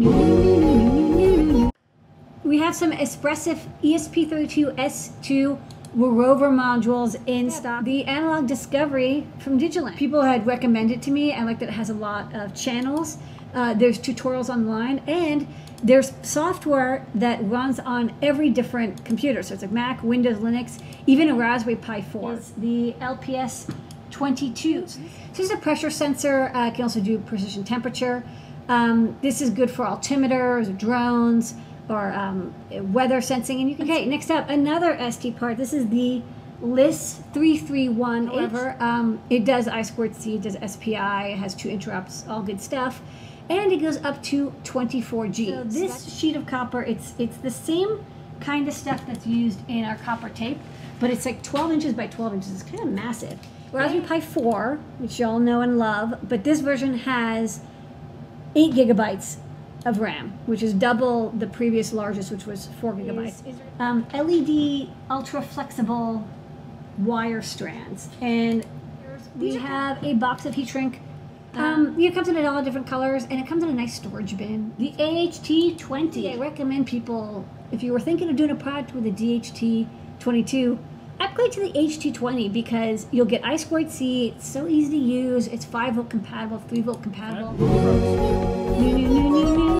We have some Espressif ESP32S2 WROVER modules in stock. The Analog Discovery from Digilent. People had recommended it to me. I like that it has a lot of channels. Uh, there's tutorials online and there's software that runs on every different computer. So it's like Mac, Windows, Linux, even a Raspberry Pi 4. It's the LPS 22. So this is a pressure sensor. Uh, it can also do precision temperature. Um, this is good for altimeters, or drones, or um, weather sensing. And you can okay. Next up, another ST part. This is the LIS 331. However, um, it does I squared C, it does SPI, it has two interrupts, all good stuff, and it goes up to 24G. So this sheet of copper, it's it's the same kind of stuff that's used in our copper tape, but it's like 12 inches by 12 inches. It's kind of massive. Raspberry Pi 4, which you all know and love, but this version has eight gigabytes of RAM, which is double the previous largest, which was four gigabytes. Um, LED ultra flexible wire strands, and we have a box of heat shrink. Um, it comes in a lot of different colors, and it comes in a nice storage bin. The AHT20. I recommend people, if you were thinking of doing a project with a DHT22, upgrade to the HT20 because you'll get I squared C. It's so easy to use. It's 5 volt compatible, 3 volt compatible.